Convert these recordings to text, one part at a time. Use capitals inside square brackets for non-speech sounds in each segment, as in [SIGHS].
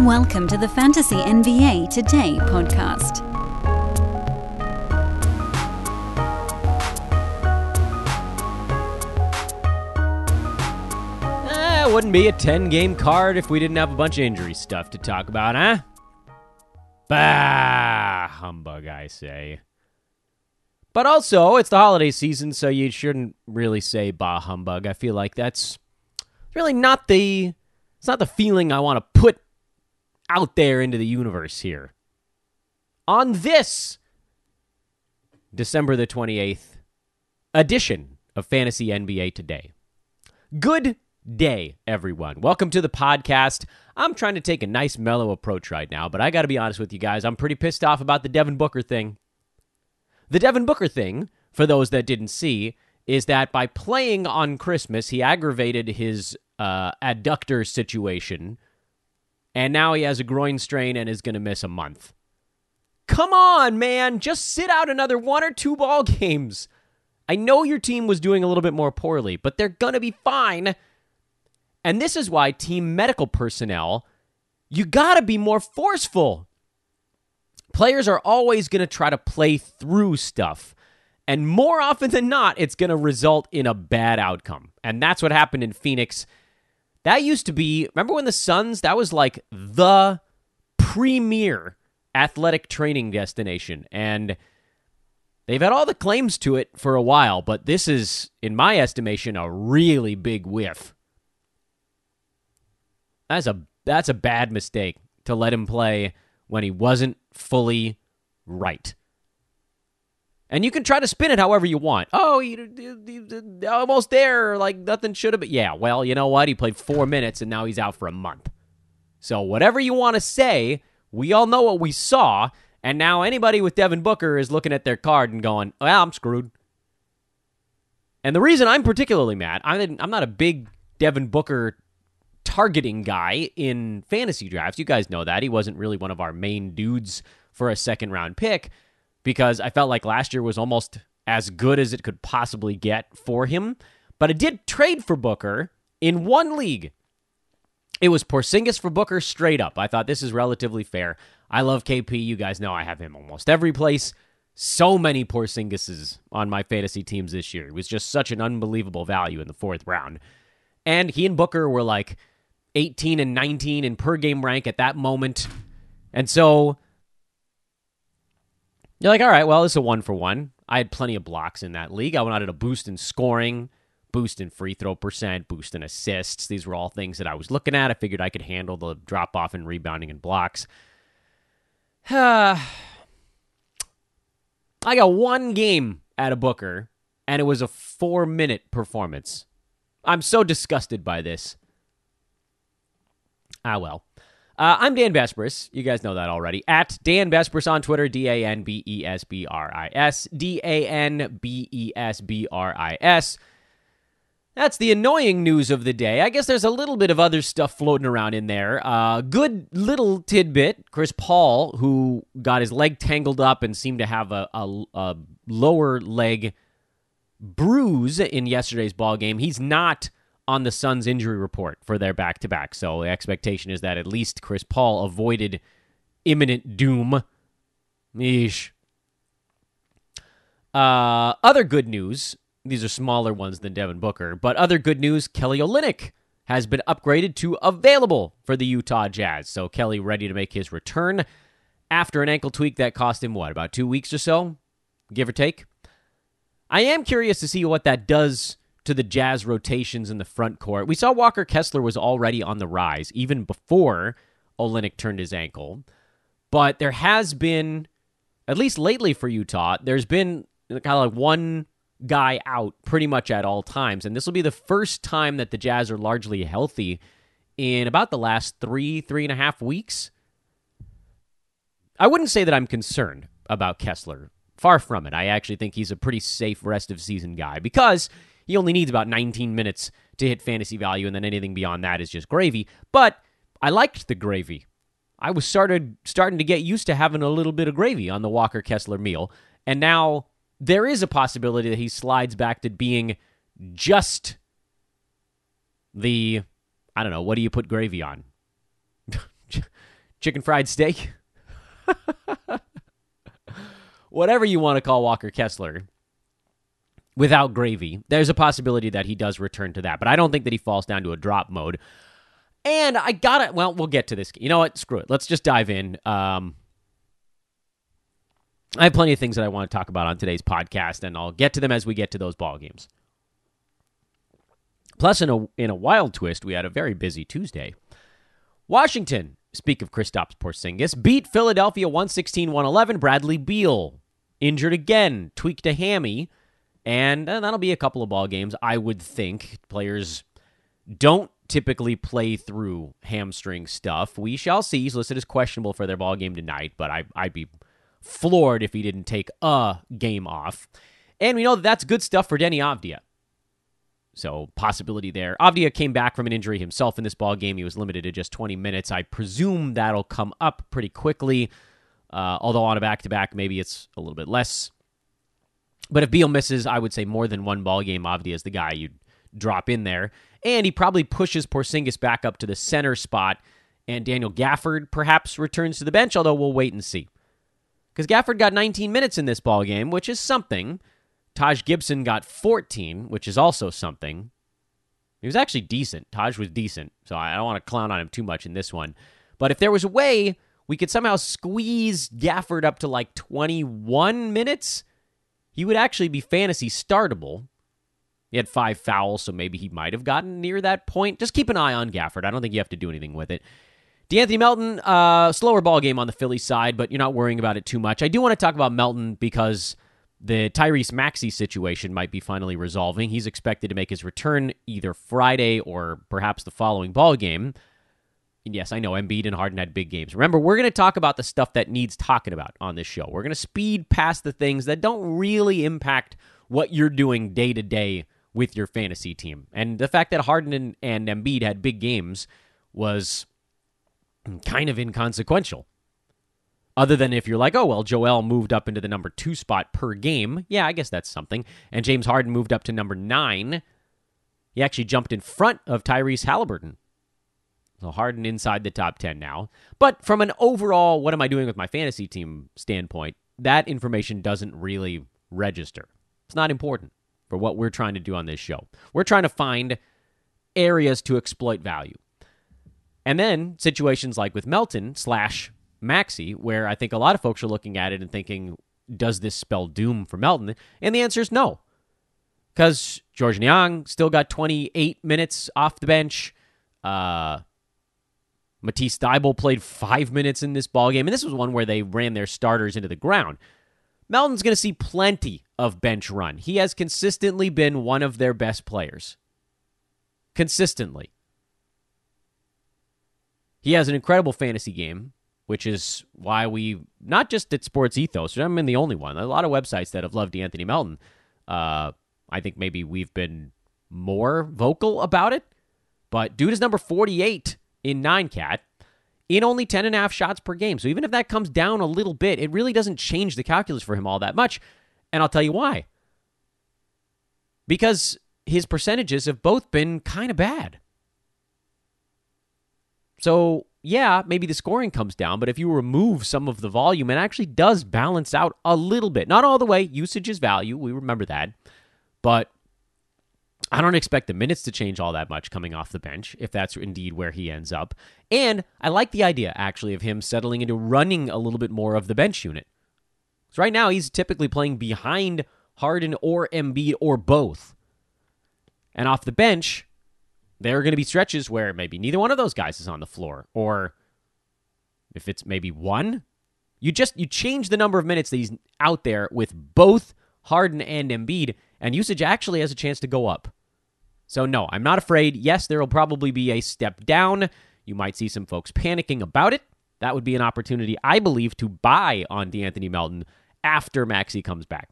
Welcome to the Fantasy NBA Today podcast. Eh, wouldn't be a 10 game card if we didn't have a bunch of injury stuff to talk about, huh? Bah, humbug, I say. But also, it's the holiday season, so you shouldn't really say bah humbug. I feel like that's really not the it's not the feeling I want to put out there into the universe here. On this December the 28th edition of Fantasy NBA Today. Good day, everyone. Welcome to the podcast. I'm trying to take a nice mellow approach right now, but I got to be honest with you guys. I'm pretty pissed off about the Devin Booker thing. The Devin Booker thing, for those that didn't see, is that by playing on Christmas, he aggravated his uh, adductor situation, and now he has a groin strain and is going to miss a month. Come on, man. Just sit out another one or two ball [LAUGHS] games. I know your team was doing a little bit more poorly, but they're going to be fine. And this is why team medical personnel, you got to be more forceful. Players are always going to try to play through stuff. And more often than not, it's going to result in a bad outcome. And that's what happened in Phoenix. That used to be, remember when the Suns, that was like the premier athletic training destination. And they've had all the claims to it for a while, but this is, in my estimation, a really big whiff. That's a that's a bad mistake to let him play when he wasn't fully right. And you can try to spin it however you want. Oh, you, you, you, almost there, like nothing should have been. Yeah, well, you know what? He played four minutes and now he's out for a month. So, whatever you want to say, we all know what we saw. And now anybody with Devin Booker is looking at their card and going, well, I'm screwed. And the reason I'm particularly mad, I'm not a big Devin Booker targeting guy in fantasy drafts. You guys know that. He wasn't really one of our main dudes for a second round pick because I felt like last year was almost as good as it could possibly get for him. But I did trade for Booker in one league. It was Porzingis for Booker straight up. I thought this is relatively fair. I love KP. You guys know I have him almost every place. So many Porzingises on my fantasy teams this year. It was just such an unbelievable value in the fourth round. And he and Booker were like 18 and 19 in per game rank at that moment. And so you're like, all right, well, it's a one for one. I had plenty of blocks in that league. I wanted a boost in scoring, boost in free throw percent, boost in assists. These were all things that I was looking at. I figured I could handle the drop off in rebounding and blocks. [SIGHS] I got one game at a Booker, and it was a four minute performance. I'm so disgusted by this. Ah, well. Uh, I'm Dan Besbris. You guys know that already. At Dan Besbris on Twitter, D A N B E S B R I S. D A N B E S B R I S. That's the annoying news of the day. I guess there's a little bit of other stuff floating around in there. Uh, good little tidbit Chris Paul, who got his leg tangled up and seemed to have a, a, a lower leg bruise in yesterday's ball game. He's not on the Suns injury report for their back to back. So the expectation is that at least Chris Paul avoided imminent doom. Yeesh. Uh, other good news. These are smaller ones than Devin Booker, but other good news Kelly Olynyk has been upgraded to available for the Utah Jazz. So Kelly ready to make his return after an ankle tweak that cost him, what, about two weeks or so, give or take? I am curious to see what that does to the Jazz rotations in the front court. We saw Walker Kessler was already on the rise even before Olynyk turned his ankle. But there has been, at least lately for Utah, there's been kind of like one guy out pretty much at all times. And this will be the first time that the Jazz are largely healthy in about the last three, three and a half weeks. I wouldn't say that I'm concerned about Kessler. Far from it. I actually think he's a pretty safe rest of season guy because he only needs about 19 minutes to hit fantasy value, and then anything beyond that is just gravy. But I liked the gravy. I was started starting to get used to having a little bit of gravy on the Walker Kessler meal, and now there is a possibility that he slides back to being just the I don't know, what do you put gravy on? [LAUGHS] Chicken fried steak, [LAUGHS] whatever you want to call Walker Kessler, without gravy, there's a possibility that he does return to that. But I don't think that he falls down to a drop mode. And I got it. Well, we'll get to this. You know what? Screw it. Let's just dive in. Um, I have plenty of things that I want to talk about on today's podcast, and I'll get to them as we get to those ball games. Plus, in a in a wild twist, we had a very busy Tuesday. Washington, speak of Kristaps Porzingis, beat Philadelphia 116-111. Bradley Beal injured again, tweaked a hammy, and uh, that'll be a couple of ball games. I would think players don't typically play through hamstring stuff. We shall see. He's listed as questionable for their ball game tonight, but I, I'd be floored if he didn't take a game off. And we know that that's good stuff for Deni Avdija. So possibility there. Avdija came back from an injury himself in this ball game. He was limited to just 20 minutes. I presume that'll come up pretty quickly. Uh, although on a back to back, maybe it's a little bit less. But if Beal misses, I would say more than one ball game, Avdija is the guy you'd drop in there. And he probably pushes Porzingis back up to the center spot. And Daniel Gafford perhaps returns to the bench, although we'll wait and see. Because Gafford got 19 minutes in this ball game, which is something. Taj Gibson got 14, which is also something. He was actually decent. Taj was decent, so I don't want to clown on him too much in this one. But if there was a way we could somehow squeeze Gafford up to like 21 minutes, he would actually be fantasy startable. He had five fouls, so maybe he might have gotten near that point. Just keep an eye on Gafford. I don't think you have to do anything with it. De'Anthony Melton, uh, slower ball game on the Philly side, but you're not worrying about it too much. I do want to talk about Melton because the Tyrese Maxey situation might be finally resolving. He's expected to make his return either Friday or perhaps the following ball game. And yes, I know Embiid and Harden had big games. Remember, we're going to talk about the stuff that needs talking about on this show. We're going to speed past the things that don't really impact what you're doing day to day with your fantasy team. And the fact that Harden and, and Embiid had big games was kind of inconsequential. Other than if you're like, oh, well, Joel moved up into the number two spot per game. Yeah, I guess that's something. And James Harden moved up to number nine. He actually jumped in front of Tyrese Halliburton. So Harden inside the top 10 now. But from an overall, what am I doing with my fantasy team standpoint, that information doesn't really register. It's not important for what we're trying to do on this show. We're trying to find areas to exploit value. And then situations like with Melton slash Maxey, where I think a lot of folks are looking at it and thinking, does this spell doom for Melton? And the answer is no. Because George Niang still got 28 minutes off the bench. Uh, Matisse Thybulle played five minutes in this ball game, and this was one where they ran their starters into the ground. Melton's going to see plenty of bench run. He has consistently been one of their best players. Consistently. He has an incredible fantasy game which is why we not just at Sports Ethos. I'm in the only one. A lot of websites that have loved Anthony Melton. Uh, I think maybe we've been more vocal about it. But dude is number 48 in nine cat in only 10 and a half shots per game. So even if that comes down a little bit, it really doesn't change the calculus for him all that much. And I'll tell you why. Because his percentages have both been kind of bad. So yeah, maybe the scoring comes down, but if you remove some of the volume, it actually does balance out a little bit. Not all the way. Usage is value. We remember that. But I don't expect the minutes to change all that much coming off the bench, if that's indeed where he ends up. And I like the idea, actually, of him settling into running a little bit more of the bench unit. So right now, he's typically playing behind Harden or Embiid or both. And off the bench, there are going to be stretches where maybe neither one of those guys is on the floor or if it's maybe one you just you change the number of minutes that he's out there with both Harden and Embiid and usage actually has a chance to go up. So no, I'm not afraid. Yes, there will probably be a step down. You might see some folks panicking about it. That would be an opportunity I believe to buy on De'Anthony Melton after Maxey comes back.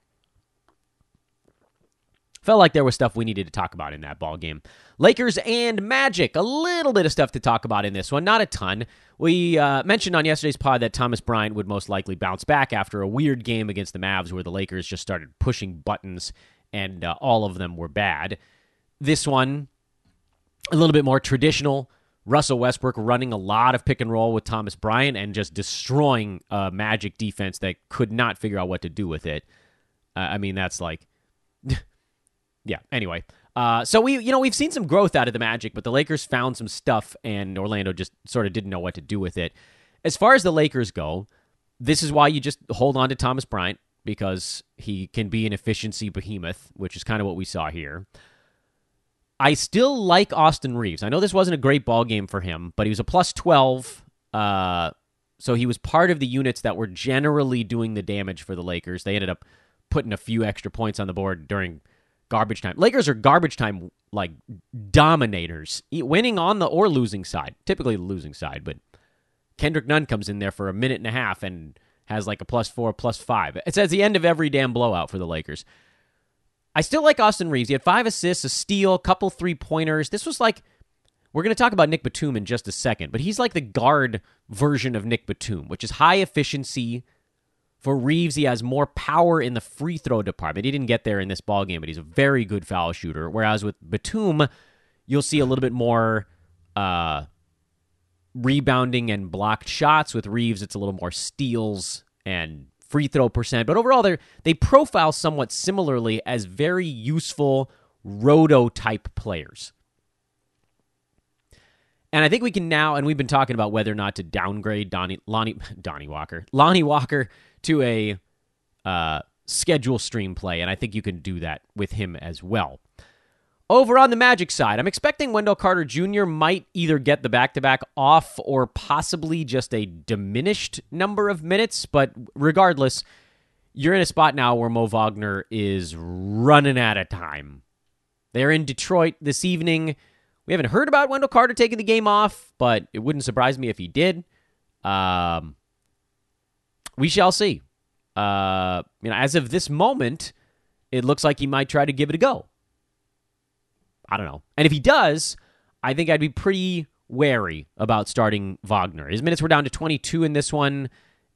Felt like there was stuff we needed to talk about in that ball game. Lakers and Magic, a little bit of stuff to talk about in this one, not a ton. We uh, mentioned on yesterday's pod that Thomas Bryant would most likely bounce back after a weird game against the Mavs where the Lakers just started pushing buttons and uh, all of them were bad. This one, a little bit more traditional Russell Westbrook running a lot of pick and roll with Thomas Bryant and just destroying a Magic defense that could not figure out what to do with it. Uh, I mean, that's like, [LAUGHS] yeah. Anyway, uh, so we, you know, we've seen some growth out of the Magic, but the Lakers found some stuff, and Orlando just sort of didn't know what to do with it. As far as the Lakers go, this is why you just hold on to Thomas Bryant because he can be an efficiency behemoth, which is kind of what we saw here. I still like Austin Reaves. I know this wasn't a great ball game for him, but he was a plus 12. Uh, so he was part of the units that were generally doing the damage for the Lakers. They ended up putting a few extra points on the board during garbage time. Lakers are garbage time like dominators, winning on the or losing side. Typically the losing side, but Kendrick Nunn comes in there for a minute and a half and has like a plus four, plus five. It's at the end of every damn blowout for the Lakers. I still like Austin Reaves. He had five assists, a steal, a couple three pointers. This was like we're going to talk about Nick Batum in just a second, but he's like the guard version of Nick Batum, which is high efficiency. For Reaves, he has more power in the free throw department. He didn't get there in this ball game, but he's a very good foul shooter. Whereas with Batum, you'll see a little bit more uh, rebounding and blocked shots. With Reaves, it's a little more steals and free throw percent. But overall, they they profile somewhat similarly as very useful roto type players. And I think we can now, and we've been talking about whether or not to downgrade Donnie, Lonnie, Donnie Walker, Lonnie Walker to a uh, schedule stream play, and I think you can do that with him as well. Over on the Magic side, I'm expecting Wendell Carter Jr. might either get the back to back off or possibly just a diminished number of minutes. But regardless, you're in a spot now where Mo Wagner is running out of time. They're in Detroit this evening. We haven't heard about Wendell Carter taking the game off, but it wouldn't surprise me if he did. Um, we shall see. Uh, you know, as of this moment, it looks like he might try to give it a go. I don't know. And if he does, I think I'd be pretty wary about starting Wagner. His minutes were down to 22 in this one,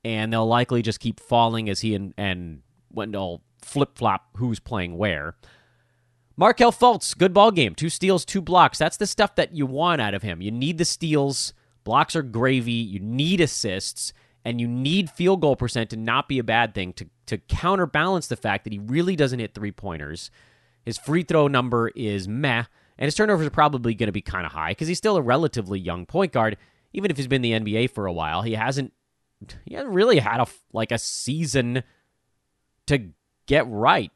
and they'll likely just keep falling as he and, and Wendell flip flop who's playing where. Markelle Fultz, good ball game. Two steals, two blocks. That's the stuff that you want out of him. You need the steals. Blocks are gravy. You need assists, and you need field goal percent to not be a bad thing to, to counterbalance the fact that he really doesn't hit three pointers. His free throw number is meh, and his turnovers are probably going to be kind of high because he's still a relatively young point guard. Even if he's been in the NBA for a while, he hasn't he hasn't really had a like a season to get right.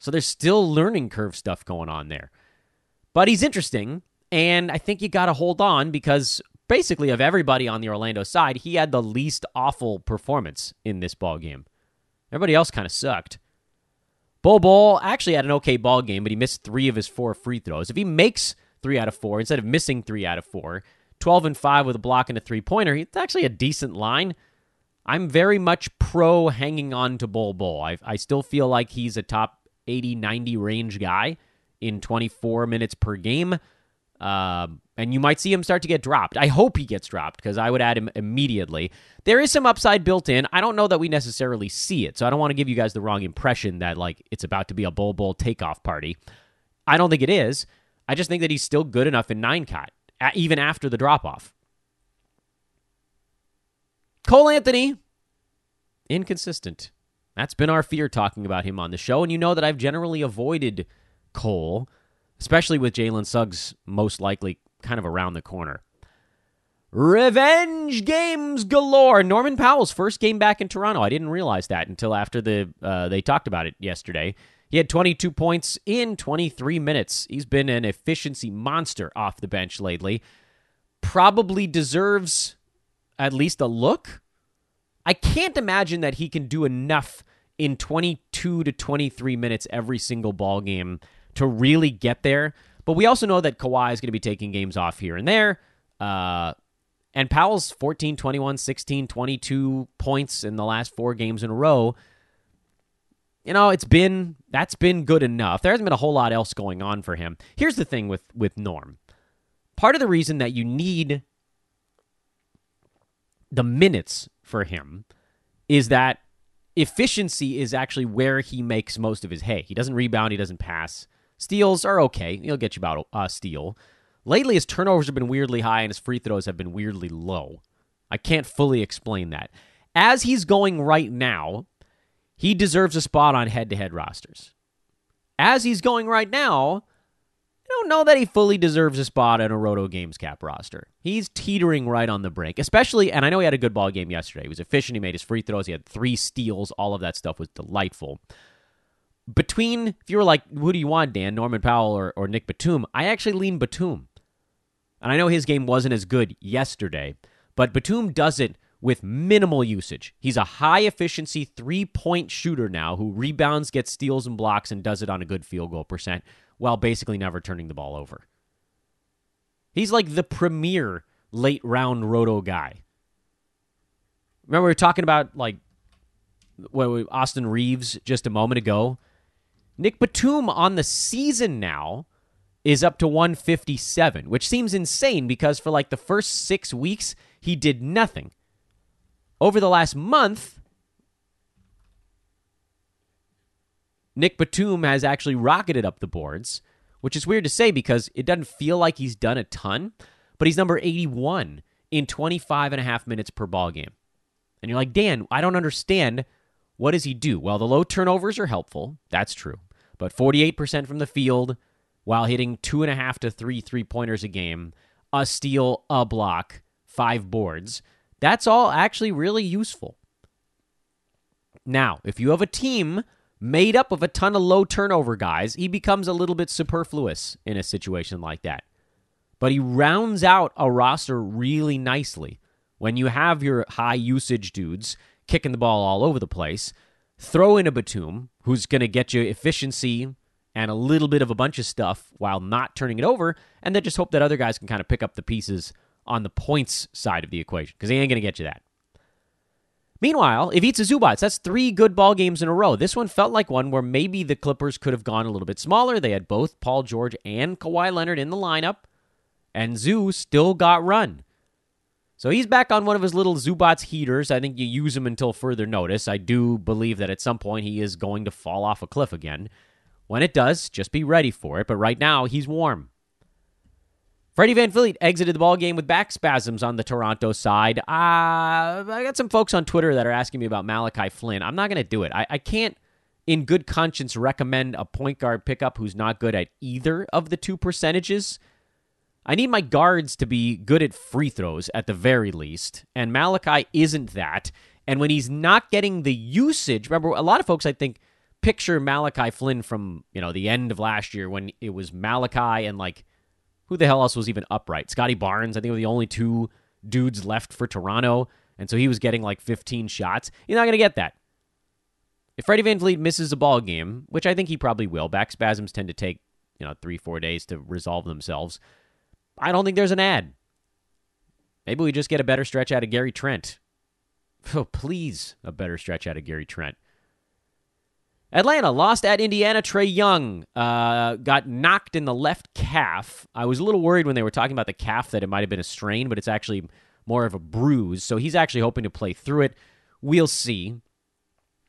So there's still learning curve stuff going on there. But he's interesting, and I think you got to hold on because basically of everybody on the Orlando side, he had the least awful performance in this ball game. Everybody else kind of sucked. Bol Bol actually had an okay ball game, but he missed three of his four free throws. If he makes three out of four instead of missing three out of four, 12 and 5 with a block and a three pointer, it's actually a decent line. I'm very much pro hanging on to Bull Bol. I, I still feel like he's a top 80, 90 range guy in 24 minutes per game. Um, and you might see him start to get dropped. I hope he gets dropped because I would add him immediately. There is some upside built in. I don't know that we necessarily see it, so I don't want to give you guys the wrong impression that like it's about to be a Bol Bol takeoff party. I don't think it is. I just think that he's still good enough in nine cat, even after the drop off. Cole Anthony, inconsistent. That's been our fear talking about him on the show, and you know that I've generally avoided Cole especially with Jalen Suggs most likely kind of around the corner. Revenge games galore. Norman Powell's first game back in Toronto. I didn't realize that until after the uh, they talked about it yesterday. He had 22 points in 23 minutes. He's been an efficiency monster off the bench lately. Probably deserves at least a look. I can't imagine that he can do enough in 22 to 23 minutes every single ball game to really get there. But we also know that Kawhi is going to be taking games off here and there. Uh, and Powell's 14, 21, 16, 22 points in the last four games in a row. You know, it's been that's been good enough. There hasn't been a whole lot else going on for him. Here's the thing with with Norm. Part of the reason that you need the minutes for him is that efficiency is actually where he makes most of his hay. He doesn't rebound, he doesn't pass. Steals are okay. He'll get you about uh, a steal. Lately, his turnovers have been weirdly high and his free throws have been weirdly low. I can't fully explain that. As he's going right now, he deserves a spot on head to head rosters. As he's going right now, I don't know that he fully deserves a spot in a Roto Games Cap roster. He's teetering right on the brink, especially, and I know he had a good ball game yesterday. He was efficient. He made his free throws. He had three steals. All of that stuff was delightful. Between, if you were like, who do you want, Dan, Norman Powell or, or Nick Batum, I actually lean Batum. And I know his game wasn't as good yesterday, but Batum does it with minimal usage. He's a high efficiency three point shooter now who rebounds, gets steals and blocks, and does it on a good field goal percent while basically never turning the ball over. He's like the premier late round roto guy. Remember we were talking about like Austin Reaves just a moment ago. Nick Batum on the season now is up to 157, which seems insane because for like the first 6 weeks he did nothing. Over the last month, Nick Batum has actually rocketed up the boards, which is weird to say because it doesn't feel like he's done a ton, but he's number 81 in 25 and a half minutes per ball game. And you're like, Dan, I don't understand. What does he do? Well, the low turnovers are helpful. That's true. But 48% from the field while hitting two and a half to three three pointers a game, a steal, a block, five boards. That's all actually really useful. Now, if you have a team made up of a ton of low turnover guys, he becomes a little bit superfluous in a situation like that. But he rounds out a roster really nicely. When you have your high usage dudes kicking the ball all over the place, throw in a Batum who's going to get you efficiency and a little bit of a bunch of stuff while not turning it over, and then just hope that other guys can kind of pick up the pieces on the points side of the equation because he ain't going to get you that. Meanwhile, Ivica Zubac, that's three good ball games in a row. This one felt like one where maybe the Clippers could have gone a little bit smaller. They had both Paul George and Kawhi Leonard in the lineup, and Zoo still got run. So he's back on one of his little Zubac heaters. I think you use him until further notice. I do believe that at some point he is going to fall off a cliff again. When it does, just be ready for it. But right now, he's warm. Freddie VanVleet exited the ball game with back spasms on the Toronto side. Uh, I got some folks on Twitter that are asking me about Malachi Flynn. I'm not going to do it. I, I can't, in good conscience, recommend a point guard pickup who's not good at either of the two percentages. I need my guards to be good at free throws at the very least, and Malachi isn't that. And when he's not getting the usage, remember, a lot of folks, I think, picture Malachi Flynn from you know the end of last year when it was Malachi and like who the hell else was even upright? Scotty Barnes, I think were the only two dudes left for Toronto. And so he was getting like 15 shots. You're not going to get that. If Freddie VanVleet misses a ball game, which I think he probably will, back spasms tend to take, you know, three, four days to resolve themselves. I don't think there's an ad. Maybe we just get a better stretch out of Gary Trent. [LAUGHS] Oh, please, a better stretch out of Gary Trent. Atlanta lost at Indiana. Trae Young uh, got knocked in the left calf. I was a little worried when they were talking about the calf that it might have been a strain, but it's actually more of a bruise. So he's actually hoping to play through it. We'll see.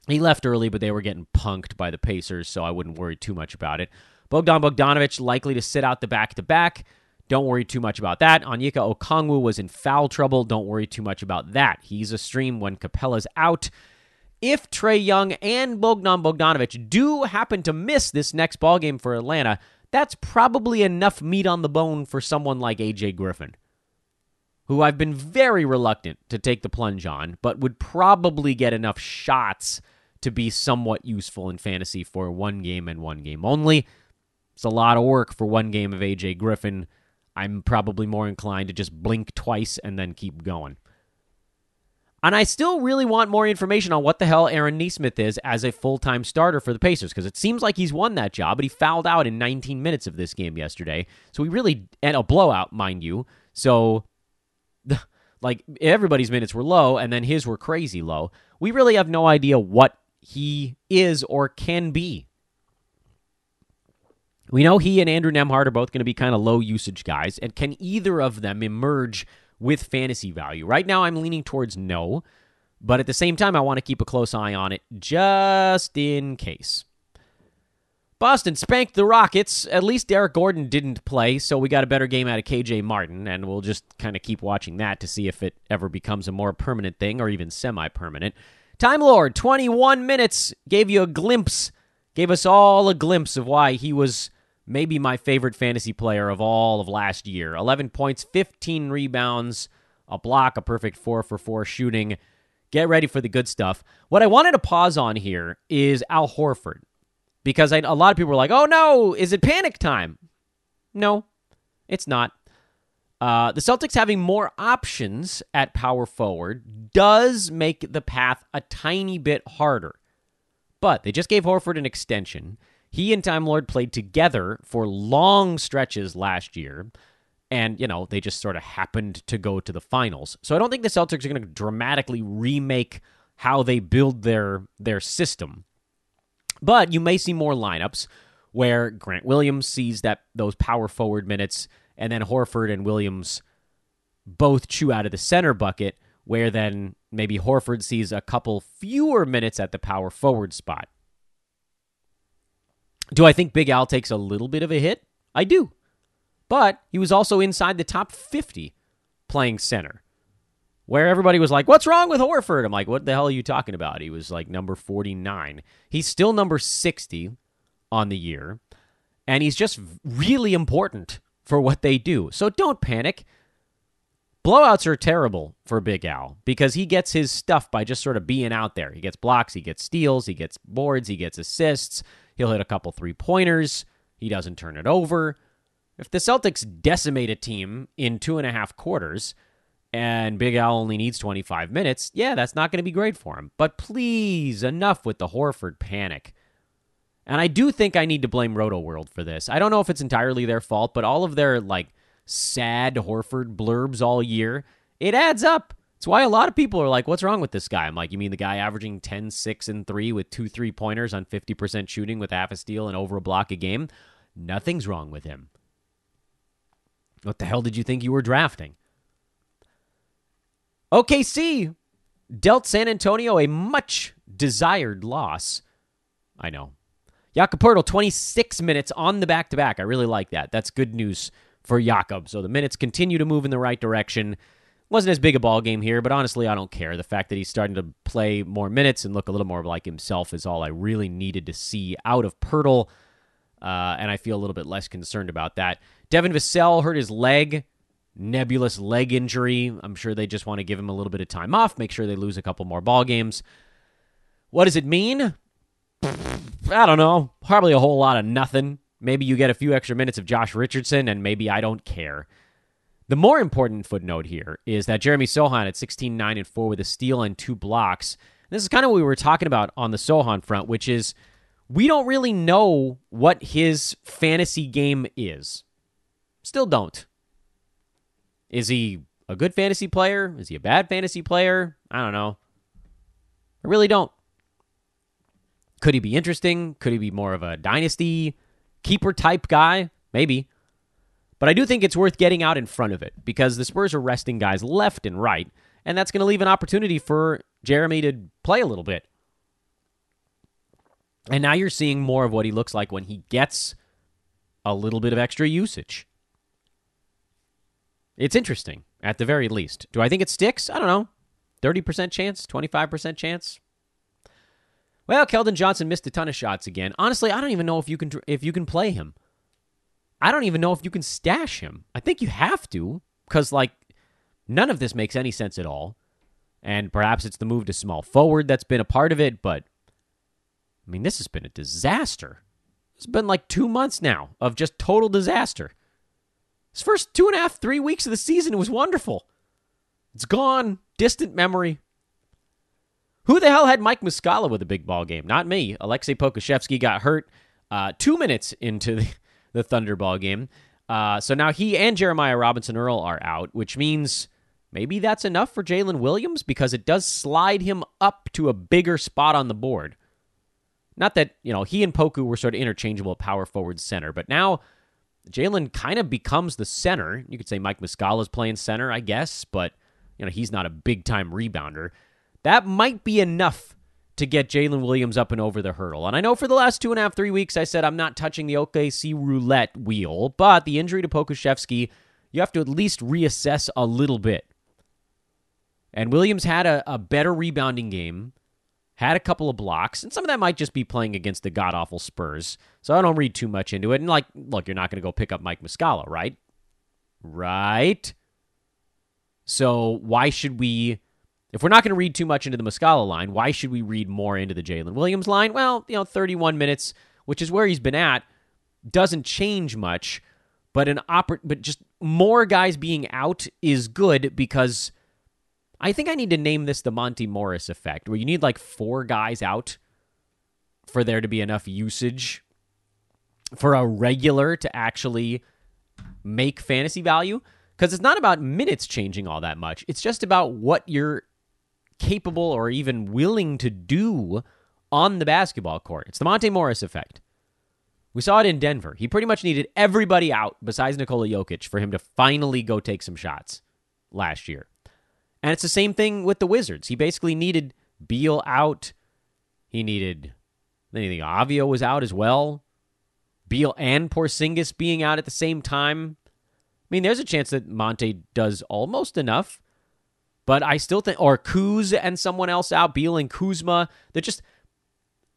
He left early, but they were getting punked by the Pacers, so I wouldn't worry too much about it. Bogdan Bogdanovic likely to sit out the back to back. Don't worry too much about that. Onyeka Okongwu was in foul trouble. Don't worry too much about that. He's a stream when Capela's out if Trae Young and Bogdan Bogdanovic do happen to miss this next ball game for Atlanta, that's probably enough meat on the bone for someone like AJ Griffin, who I've been very reluctant to take the plunge on, but would probably get enough shots to be somewhat useful in fantasy for one game and one game only. It's a lot of work for one game of AJ Griffin. I'm probably more inclined to just blink twice and then keep going. And I still really want more information on what the hell Aaron Nesmith is as a full time starter for the Pacers because it seems like he's won that job, but he fouled out in 19 minutes of this game yesterday. So he really, and a blowout, mind you. So, [LAUGHS] like, everybody's minutes were low, and then his were crazy low. We really have no idea what he is or can be. We know he and Andrew Nembhard are both going to be kind of low usage guys, and can either of them emerge with fantasy value. Right now, I'm leaning towards no, but at the same time, I want to keep a close eye on it just in case. Boston spanked the Rockets. At least Eric Gordon didn't play, so we got a better game out of KJ Martin, and we'll just kind of keep watching that to see if it ever becomes a more permanent thing or even semi permanent. Time Lord, 21 minutes, gave you a glimpse, gave us all a glimpse of why he was maybe my favorite fantasy player of all of last year. 11 points, 15 rebounds, a block, a perfect 4 for 4 shooting. Get ready for the good stuff. What I wanted to pause on here is Al Horford because I, a lot of people were like, "Oh no, is it panic time?" No, it's not. Uh, the Celtics having more options at power forward does make the path a tiny bit harder. But they just gave Horford an extension. He and Time Lord played together for long stretches last year. And, you know, they just sort of happened to go to the finals. So I don't think the Celtics are going to dramatically remake how they build their their system. But you may see more lineups where Grant Williams sees that those power forward minutes, and then Horford and Williams both chew out of the center bucket, where then maybe Horford sees a couple fewer minutes at the power forward spot. Do I think Big Al takes a little bit of a hit? I do. But he was also inside the top 50 playing center where everybody was like, What's wrong with Horford? I'm like, What the hell are you talking about? He was like number 49. He's still number 60 on the year, and he's just really important for what they do. So don't panic. Blowouts are terrible for Big Al because he gets his stuff by just sort of being out there. He gets blocks, he gets steals, he gets boards, he gets assists. He'll hit a couple three pointers. He doesn't turn it over. If the Celtics decimate a team in two and a half quarters, and Big Al only needs 25 minutes, yeah, that's not going to be great for him. But please, enough with the Horford panic. And I do think I need to blame Roto World for this. I don't know if it's entirely their fault, but all of their like sad Horford blurbs all year, it adds up. It's why a lot of people are like, what's wrong with this guy? I'm like, you mean the guy averaging 10, 6, and 3 with two three pointers on 50% shooting with half a steal and over a block a game? Nothing's wrong with him. What the hell did you think you were drafting? OKC dealt San Antonio a much desired loss. I know. Jakob Poeltl, 26 minutes on the back to back. I really like that. That's good news for Jakob. So the minutes continue to move in the right direction. Wasn't as big a ball game here, but honestly, I don't care. The fact that he's starting to play more minutes and look a little more like himself is all I really needed to see out of Poeltl, Uh, and I feel a little bit less concerned about that. Devin Vassell hurt his leg nebulous leg injury. I'm sure they just want to give him a little bit of time off, make sure they lose a couple more ball games. What does it mean? I don't know. Probably a whole lot of nothing. Maybe you get a few extra minutes of Josh Richardson, and maybe I don't care. The more important footnote here is that Jeremy Sochan at 16 9 and 4 with a steal and two blocks. This is kind of what we were talking about on the Sochan front, which is we don't really know what his fantasy game is. Still don't. Is he a good fantasy player? Is he a bad fantasy player? I don't know. I really don't. Could he be interesting? Could he be more of a dynasty keeper type guy? Maybe. But I do think it's worth getting out in front of it because the Spurs are resting guys left and right, and that's going to leave an opportunity for Jeremy to play a little bit. And now you're seeing more of what he looks like when he gets a little bit of extra usage. It's interesting, at the very least. Do I think it sticks? I don't know. 30% chance? 25% chance? Well, Keldon Johnson missed a ton of shots again. Honestly, I don't even know if you can if you can play him. I don't even know if you can stash him. I think you have to cuz like none of this makes any sense at all. And perhaps it's the move to small forward that's been a part of it, but I mean, this has been a disaster. It's been like 2 months now of just total disaster. His first two and a half, three weeks of the season it was wonderful. It's gone. Distant memory. Who the hell had Mike Muscala with a big ball game? Not me. Alexei Pokusevski got hurt uh, two minutes into the, [LAUGHS] the Thunderball game. Uh, so now he and Jeremiah Robinson Earl are out, which means maybe that's enough for Jalen Williams because it does slide him up to a bigger spot on the board. Not that, you know, he and Poku were sort of interchangeable power forward center, but now Jalen kind of becomes the center. You could say Mike Muscala is playing center, I guess, but you know he's not a big time rebounder. That might be enough to get Jalen Williams up and over the hurdle. And I know for the last two and a half, three weeks, I said I'm not touching the OKC roulette wheel, but the injury to Pokusevski, you have to at least reassess a little bit. And Williams had a, a better rebounding game, had a couple of blocks, and some of that might just be playing against the god awful Spurs. So I don't read too much into it. And like, look, you're not going to go pick up Mike Muscala, right? Right? So why should we if we're not going to read too much into the Muscala line, why should we read more into the Jalen Williams line? Well, you know, 31 minutes, which is where he's been at, doesn't change much, but an oper- but just more guys being out is good because I think I need to name this the Monte Morris effect, where you need like four guys out for there to be enough usage for a regular to actually make fantasy value because it's not about minutes changing all that much. It's just about what you're capable or even willing to do on the basketball court. It's the Monte Morris effect. We saw it in Denver. He pretty much needed everybody out besides Nikola Jokic for him to finally go take some shots last year. And it's the same thing with the Wizards. He basically needed Beal out. He needed anything. Avio was out as well. Beal and Porzingis being out at the same time. I mean, there's a chance that Monte does almost enough. But I still think, or Kuz and someone else out, Beal and Kuzma. They're just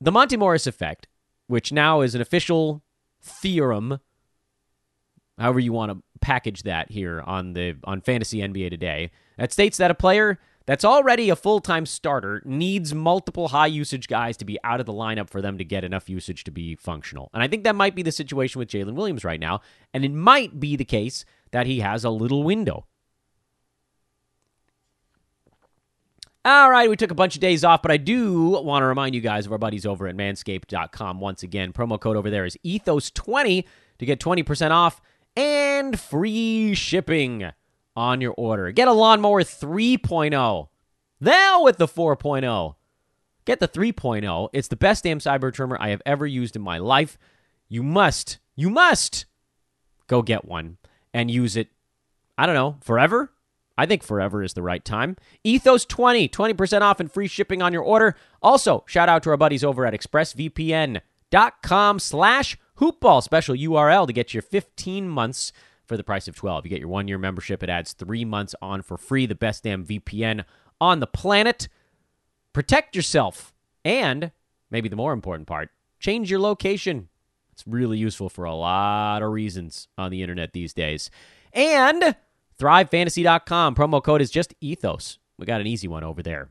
the Monte Morris effect, which now is an official theorem. However you want to package that here on the on Fantasy NBA Today, that states that a player that's already a full time starter needs multiple high usage guys to be out of the lineup for them to get enough usage to be functional. And I think that might be the situation with Jalen Williams right now. And it might be the case that he has a little window. All right, we took a bunch of days off, but I do want to remind you guys of our buddies over at manscaped.com. Once again, promo code over there is ethos20 to get 20% off and free shipping on your order. Get a lawnmower 3.0. Now with the 4.0. Get the 3.0. It's the best damn cyber trimmer I have ever used in my life. You must, you must go get one and use it, I don't know, forever? I think forever is the right time. Ethos 20, 20% off and free shipping on your order. Also, shout out to our buddies over at expressvpn.com slash hoopball. Special URL to get your 15 months for the price of 12. You get your one year membership. It adds three months on for free. The best damn VPN on the planet. Protect yourself. And maybe the more important part, change your location. It's really useful for a lot of reasons on the internet these days. And ThriveFantasy.com. Promo code is just ethos. We got an easy one over there.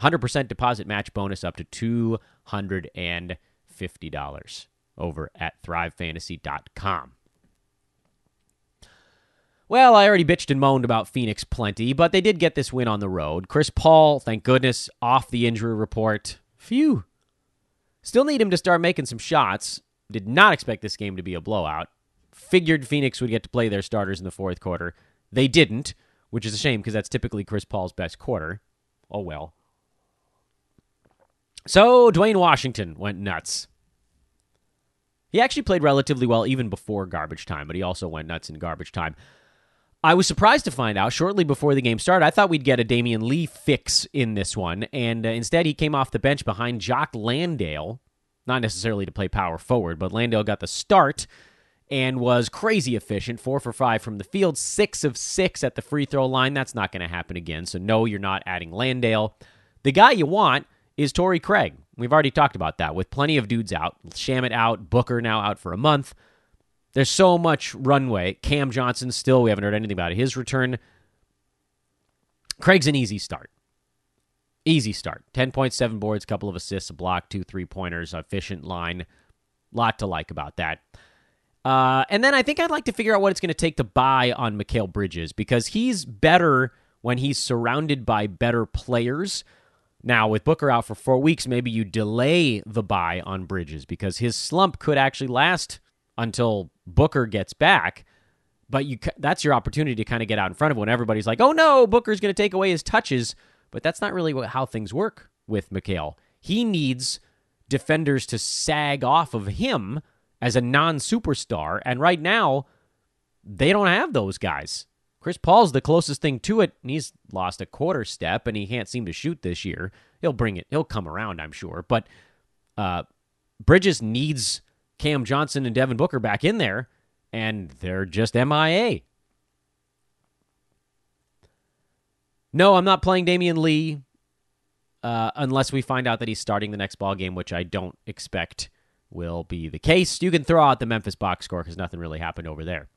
100% deposit match bonus up to $250 over at ThriveFantasy.com. Well, I already bitched and moaned about Phoenix plenty, but they did get this win on the road. Chris Paul, thank goodness, off the injury report. Phew. Still need him to start making some shots. Did not expect this game to be a blowout. Figured Phoenix would get to play their starters in the fourth quarter. They didn't, which is a shame because that's typically Chris Paul's best quarter. Oh well. So Duane Washington went nuts. He actually played relatively well even before garbage time, but he also went nuts in garbage time. I was surprised to find out shortly before the game started. I thought we'd get a Damion Lee fix in this one, and uh, instead he came off the bench behind Jock Landale, not necessarily to play power forward, but Landale got the start and was crazy efficient. Four for five from the field, six of six at the free throw line. That's not going to happen again. So, no, you're not adding Landale. The guy you want is Torrey Craig. We've already talked about that with plenty of dudes out. Shamet out, Booker now out for a month. There's so much runway. Cam Johnson still, we haven't heard anything about his return. Craig's an easy start. Easy start. 10.7 boards, couple of assists, a block, two three pointers, efficient line. Lot to like about that. Uh, and then I think I'd like to figure out what it's going to take to buy on Mikal Bridges because he's better when he's surrounded by better players. Now, with Booker out for four weeks, maybe you delay the buy on Bridges because his slump could actually last until Booker gets back. But you that's your opportunity to kind of get out in front of when everybody's like, "Oh no, Booker's going to take away his touches." But that's not really how things work with Mikal. He needs defenders to sag off of him as a non superstar. And right now, they don't have those guys. Chris Paul's the closest thing to it, and he's lost a quarter step, and he can't seem to shoot this year. He'll bring it. He'll come around, I'm sure. But uh, Bridges needs Cam Johnson and Devin Booker back in there, and they're just MIA. No, I'm not playing Damion Lee uh, unless we find out that he's starting the next ball game, which I don't expect will be the case. You can throw out the Memphis box score because nothing really happened over there.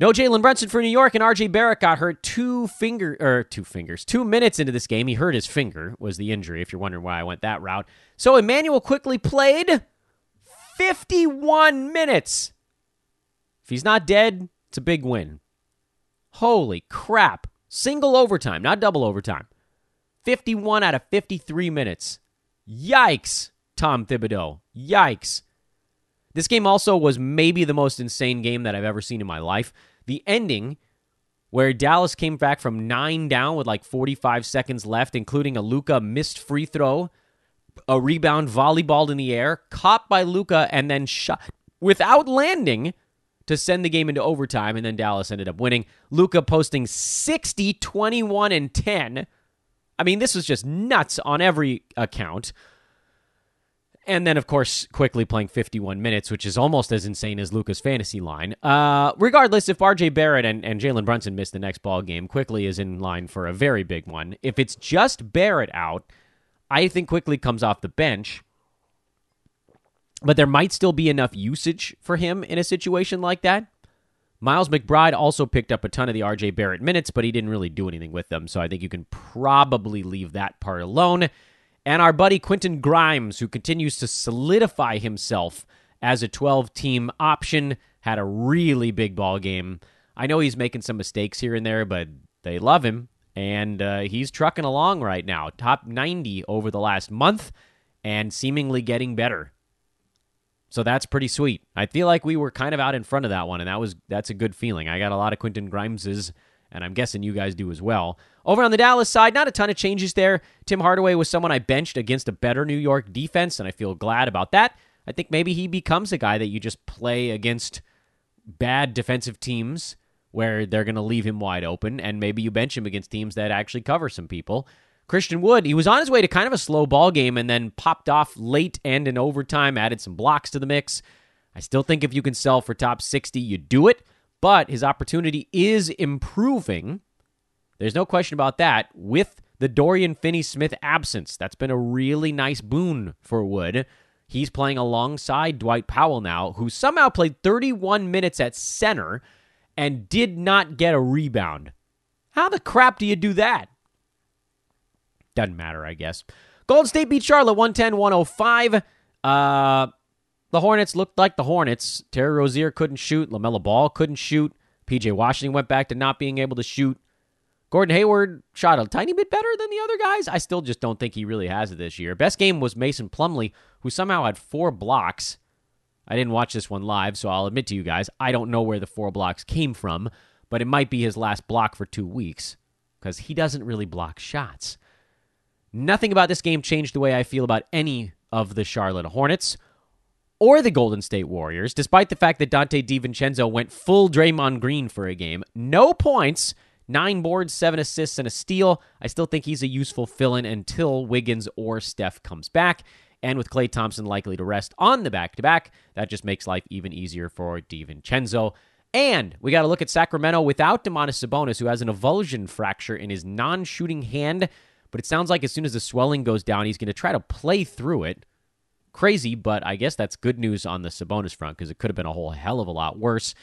No Jalen Brunson for New York, and RJ Barrett got hurt two finger or two fingers, two minutes into this game. He hurt his finger, was the injury, if you're wondering why I went that route. So Immanuel Quickley played 51 minutes. If he's not dead, it's a big win. Holy crap. Single overtime, not double overtime. 51 out of 53 minutes. Yikes, Tom Thibodeau. Yikes. This game also was maybe the most insane game that I've ever seen in my life. The ending, where Dallas came back from nine down with like 45 seconds left, including a Luka missed free throw, a rebound volleyball in the air, caught by Luka, and then shot without landing to send the game into overtime, and then Dallas ended up winning. Luka posting 60, 21, and 10. I mean, this was just nuts on every account. And then, of course, Quickley playing 51 minutes, which is almost as insane as Luka's fantasy line. Uh, regardless, if RJ Barrett and, and Jalen Brunson miss the next ball game, Quickley is in line for a very big one. If it's just Barrett out, I think Quickley comes off the bench. But there might still be enough usage for him in a situation like that. Miles McBride also picked up a ton of the RJ Barrett minutes, but he didn't really do anything with them. So I think you can probably leave that part alone and our buddy Quentin Grimes, who continues to solidify himself as a 12 team option, had a really big ball game. I know he's making some mistakes here and there, but they love him, and uh, he's trucking along right now. Top 90 over the last month, and seemingly getting better. So that's pretty sweet. I feel like we were kind of out in front of that one, and that was that's a good feeling. I got a lot of Quentin Grimeses and I'm guessing you guys do as well. Over on the Dallas side, not a ton of changes there. Tim Hardaway was someone I benched against a better New York defense, and I feel glad about that. I think maybe he becomes a guy that you just play against bad defensive teams where they're going to leave him wide open, and maybe you bench him against teams that actually cover some people. Christian Wood, he was on his way to kind of a slow ball game and then popped off late and in overtime, added some blocks to the mix. I still think if you can sell for top 60, you do it but his opportunity is improving. There's no question about that with the Dorian Finney Smith absence. That's been a really nice boon for Wood. He's playing alongside Dwight Powell now, who somehow played 31 minutes at center and did not get a rebound. How the crap do you do that? Doesn't matter, I guess. Golden State beat Charlotte 110 105. Uh, the Hornets looked like the Hornets. Terry Rozier couldn't shoot. LaMelo Ball couldn't shoot. PJ Washington went back to not being able to shoot. Gordon Hayward shot a tiny bit better than the other guys. I still just don't think he really has it this year. Best game was Mason Plumlee, who somehow had four blocks. I didn't watch this one live, so I'll admit to you guys, I don't know where the four blocks came from, but it might be his last block for two weeks because he doesn't really block shots. Nothing about this game changed the way I feel about any of the Charlotte Hornets or the Golden State Warriors, despite the fact that Donte DiVincenzo went full Draymond Green for a game. No points, nine boards, seven assists, and a steal. I still think he's a useful fill in until Wiggins or Steph comes back. And with Klay Thompson likely to rest on the back to back, that just makes life even easier for DiVincenzo. And we got to look at Sacramento without Domantas Sabonis, who has an avulsion fracture in his non shooting hand. But it sounds like as soon as the swelling goes down, he's going to try to play through it crazy, but I guess that's good news on the Sabonis front because it could have been a whole hell of a lot worse.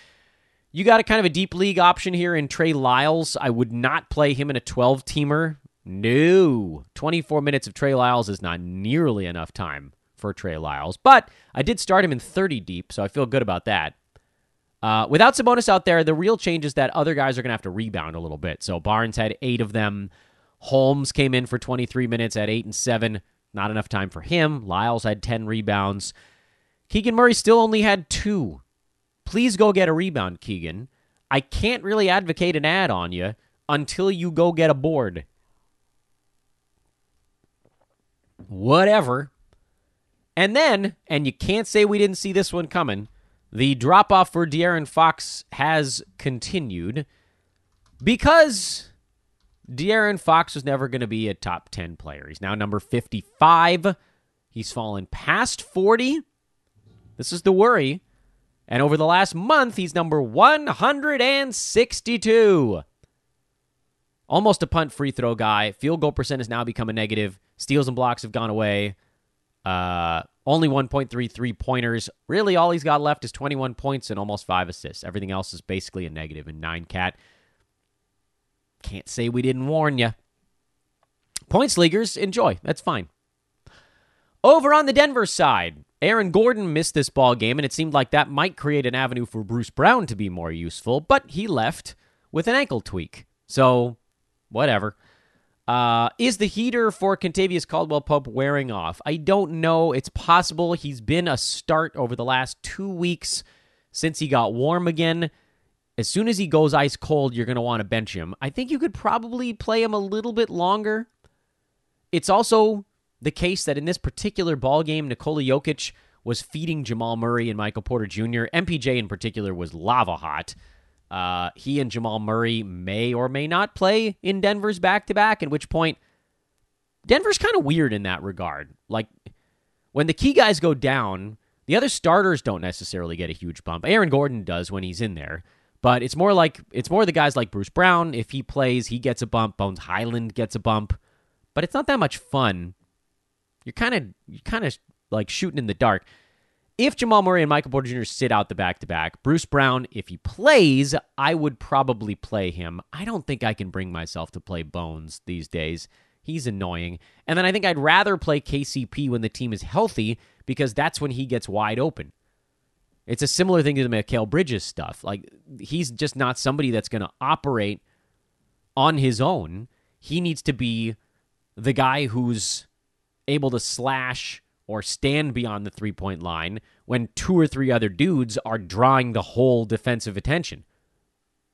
You got a kind of a deep league option here in Trey Lyles. I would not play him in a 12 teamer. No. 24 minutes of Trey Lyles is not nearly enough time for Trey Lyles, but I did start him in 30 deep, so I feel good about that. Uh, without Sabonis out there, the real change is that other guys are going to have to rebound a little bit. So Barnes had eight of them. Holmes came in for 23 minutes at eight and seven. Not enough time for him. Lyles had 10 rebounds. Keegan Murray still only had two. Please go get a rebound, Keegan. I can't really advocate an add on you until you go get a board. Whatever. And then, and you can't say we didn't see this one coming, the drop off for De'Aaron Fox has continued. because De'Aaron Fox was never going to be a top 10 player. He's now number 55. He's fallen past 40. This is the worry. And over the last month, he's number 162. Almost a punt free throw guy. Field goal percent has now become a negative. Steals and blocks have gone away. Uh, only 1.33 pointers. Really, all he's got left is 21 points and almost five assists. Everything else is basically a negative in nine cat. Can't say we didn't warn you. Points leaguers, enjoy. That's fine. Over on the Denver side, Aaron Gordon missed this ball game, and it seemed like that might create an avenue for Bruce Brown to be more useful, but he left with an ankle tweak. So, whatever. Uh, is the heater for Kentavious Caldwell Pope wearing off? I don't know. It's possible he's been a start over the last two weeks since he got warm again. As soon as he goes ice cold, you're going to want to bench him. I think you could probably play him a little bit longer. It's also the case that in this particular ball game, Nikola Jokic was feeding Jamal Murray and Michael Porter Jr. MPJ in particular was lava hot. Uh, he and Jamal Murray may or may not play in Denver's back to back, at which point Denver's kind of weird in that regard. Like when the key guys go down, the other starters don't necessarily get a huge bump. Aaron Gordon does when he's in there. But it's more like it's more the guys like Bruce Brown. If he plays, he gets a bump. Bones Hyland gets a bump. But it's not that much fun you're kind of you're kind of like shooting in the dark. If Jamal Murray and Michael Porter Jr. sit out the back to back, Bruce Brown, if he plays, I would probably play him. I don't think I can bring myself to play Bones these days. He's annoying. And then I think I'd rather play KCP when the team is healthy because that's when he gets wide open. It's a similar thing to the Mikal Bridges stuff. Like he's just not somebody that's going to operate on his own. He needs to be the guy who's able to slash or stand beyond the three point line when two or three other dudes are drawing the whole defensive attention.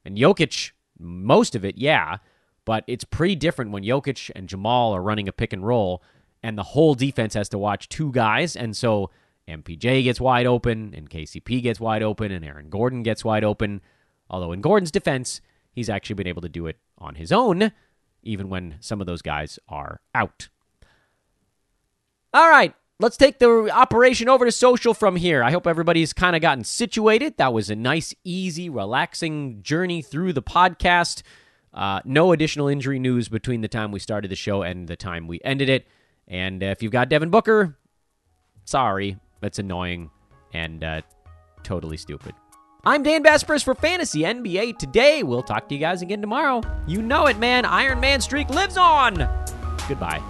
And Jokic, most of it, yeah, but it's pretty different when Jokic and Jamal are running a pick and roll and the whole defense has to watch two guys. And so MPJ gets wide open and KCP gets wide open and Aaron Gordon gets wide open. Although in Gordon's defense, he's actually been able to do it on his own, even when some of those guys are out. All right, let's take the operation over to social from here. I hope everybody's kind of gotten situated. That was a nice, easy, relaxing journey through the podcast. Uh, no additional injury news between the time we started the show and the time we ended it. And if you've got Devin Booker, sorry, that's annoying and uh, totally stupid. I'm Dan Besbris for Fantasy NBA today. We'll talk to you guys again tomorrow. You know it, man. Iron Man streak lives on. Goodbye.